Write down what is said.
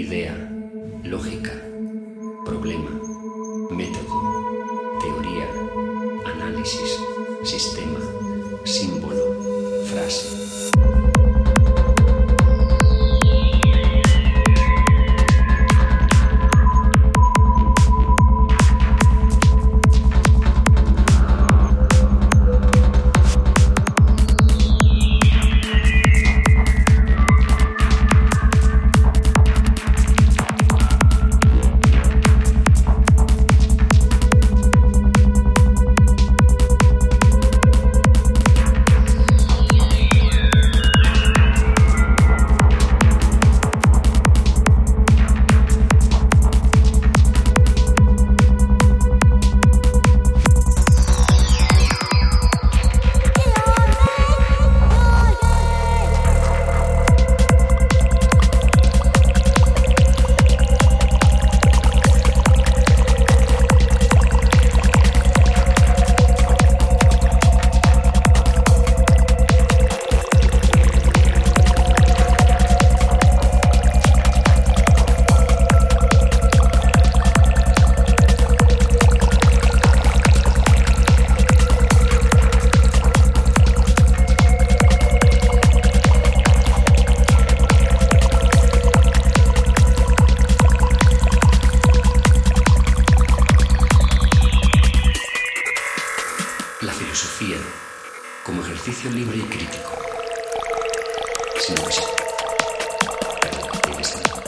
idea, lógica, problema, método, teoría, análisis, sistema, símbolo, frase. La filosofía como ejercicio libre y crítico. Sin oposición. Perdón, tiene que ser.